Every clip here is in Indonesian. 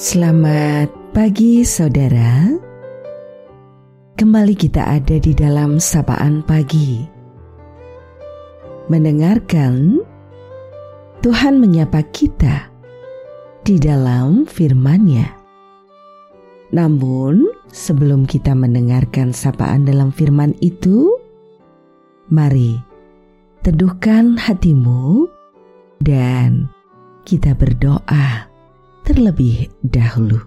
Selamat pagi saudara. Kembali kita ada di dalam sapaan pagi. Mendengarkan Tuhan menyapa kita di dalam firman-Nya. Namun sebelum kita mendengarkan sapaan dalam firman itu Mari teduhkan hatimu dan kita berdoa terlebih dahulu.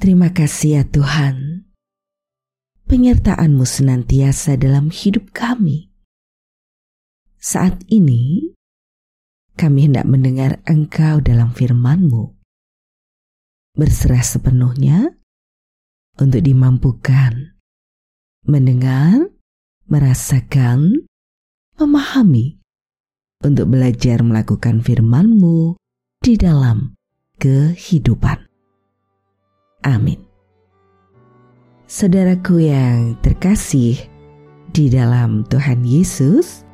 Terima kasih ya Tuhan, penyertaan-Mu senantiasa dalam hidup kami. Saat ini, kami hendak mendengar Engkau dalam firman-Mu. Berserah sepenuhnya untuk dimampukan mendengar, merasakan, memahami, untuk belajar melakukan firman-Mu di dalam kehidupan. Amin. Saudaraku yang terkasih di dalam Tuhan Yesus,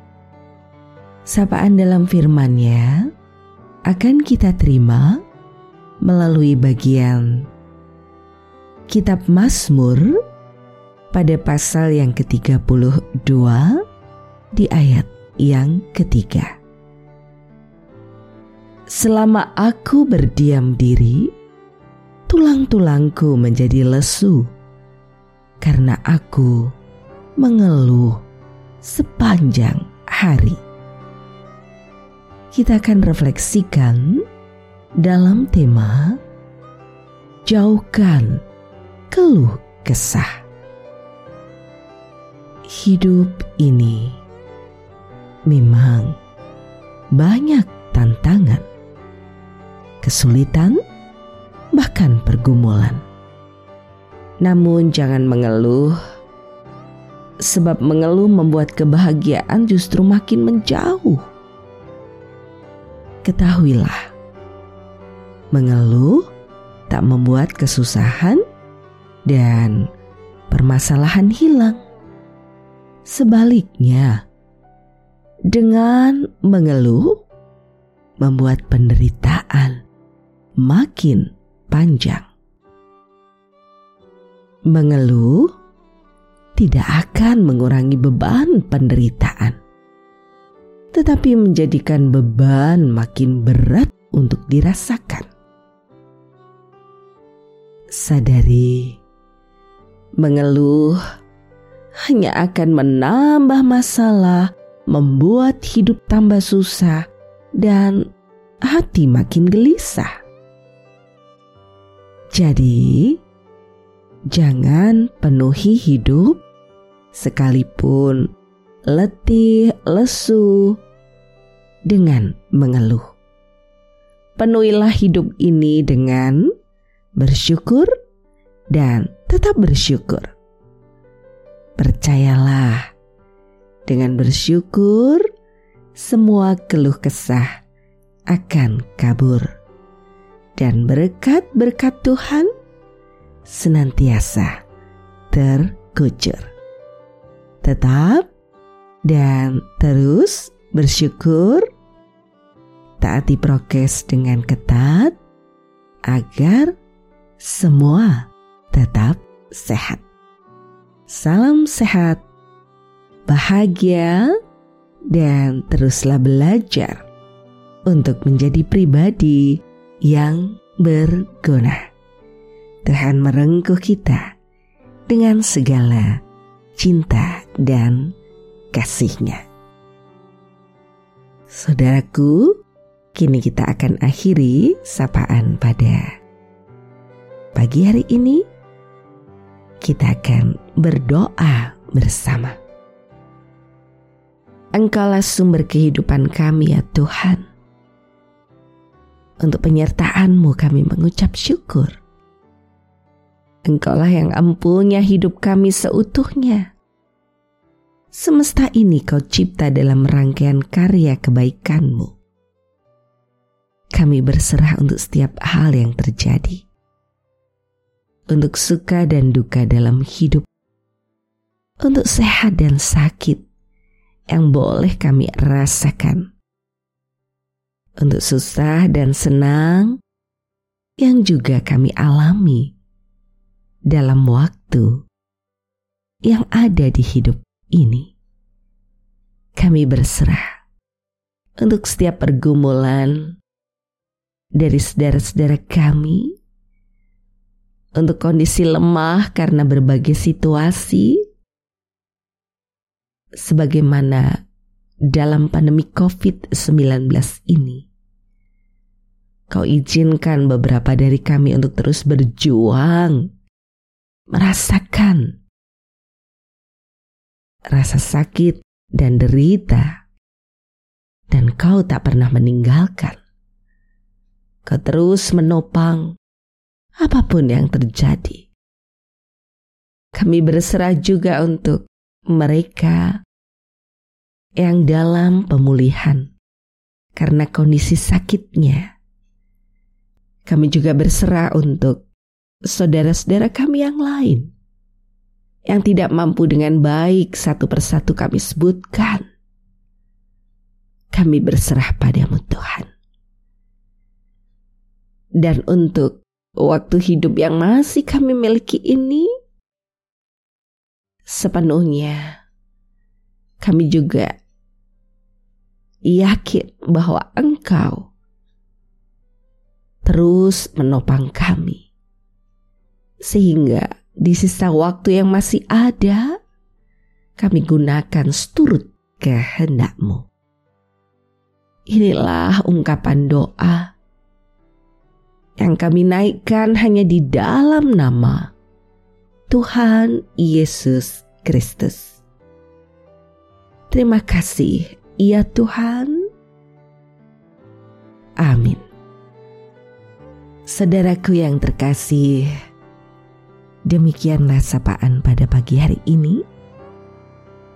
sapaan dalam firman-Nya akan kita terima melalui bagian Kitab Mazmur pada pasal yang ke-32 di ayat yang ketiga. Selama aku berdiam diri, tulang-tulangku menjadi lesu karena aku mengeluh sepanjang hari. Kita akan refleksikan dalam tema jauhkan keluh kesah. Hidup ini memang banyak tantangan kesulitan, bahkan pergumulan. Namun, jangan mengeluh, sebab mengeluh membuat kebahagiaan justru makin menjauh. Ketahuilah, mengeluh tak membuat kesusahan dan permasalahan hilang. Sebaliknya, dengan mengeluh membuat penderitaan makin panjang. Mengeluh tidak akan mengurangi beban penderitaan, tetapi menjadikan beban makin berat untuk dirasakan. Sadari, mengeluh hanya akan menambah masalah, membuat hidup tambah susah, dan hati makin gelisah. Jadi, jangan penuhi hidup sekalipun letih, lesu dengan mengeluh. Penuhilah hidup ini dengan bersyukur dan tetap bersyukur. Percayalah, dengan bersyukur, semua keluh kesah akan kabur dan berkat-berkat Tuhan senantiasa terkucur. Tetap dan terus bersyukur, taati prokes dengan ketat agar semua tetap sehat. Salam sehat, bahagia, dan teruslah belajar untuk menjadi pribadi yang berguna. Tuhan merengkuh kita dengan segala cinta dan kasihnya. Saudaraku, kini kita akan akhiri sapaan pada pagi hari ini. Kita akan berdoa bersama. Engkaulah sumber kehidupan kami ya Tuhan. Untuk penyertaanmu kami mengucap syukur. Engkaulah yang ampunya hidup kami seutuhnya. Semesta ini kau cipta dalam rangkaian karya kebaikanmu. Kami berserah untuk setiap hal yang terjadi. Untuk suka dan duka dalam hidup. Untuk sehat dan sakit yang boleh kami rasakan untuk susah dan senang yang juga kami alami dalam waktu yang ada di hidup ini. Kami berserah untuk setiap pergumulan dari saudara-saudara kami, untuk kondisi lemah karena berbagai situasi, sebagaimana dalam pandemi COVID-19 ini. Kau izinkan beberapa dari kami untuk terus berjuang, merasakan rasa sakit dan derita, dan kau tak pernah meninggalkan. Kau terus menopang apa pun yang terjadi. Kami berserah juga untuk mereka yang dalam pemulihan karena kondisi sakitnya kami juga berserah untuk saudara-saudara kami yang lain yang tidak mampu dengan baik satu persatu kami sebutkan. Kami berserah padamu Tuhan. Dan untuk waktu hidup yang masih kami miliki ini, sepenuhnya kami juga yakin bahwa Engkau terus menopang kami. Sehingga di sisa waktu yang masih ada, kami gunakan seturut kehendakmu. Inilah ungkapan doa yang kami naikkan hanya di dalam nama Tuhan Yesus Kristus. Terima kasih, ya Tuhan. Amin. Saudaraku yang terkasih, demikianlah sapaan pada pagi hari ini.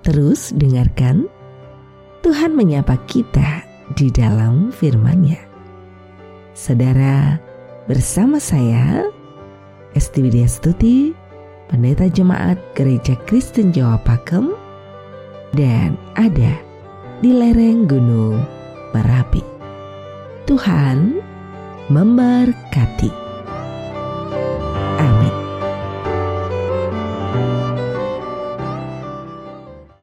Terus dengarkan, Tuhan menyapa kita di dalam firman-Nya. Saudara, bersama saya, Esti Widya Stuti, Pendeta Jemaat Gereja Kristen Jawa Pakem, dan ada di lereng Gunung Merapi. Tuhan memberkati.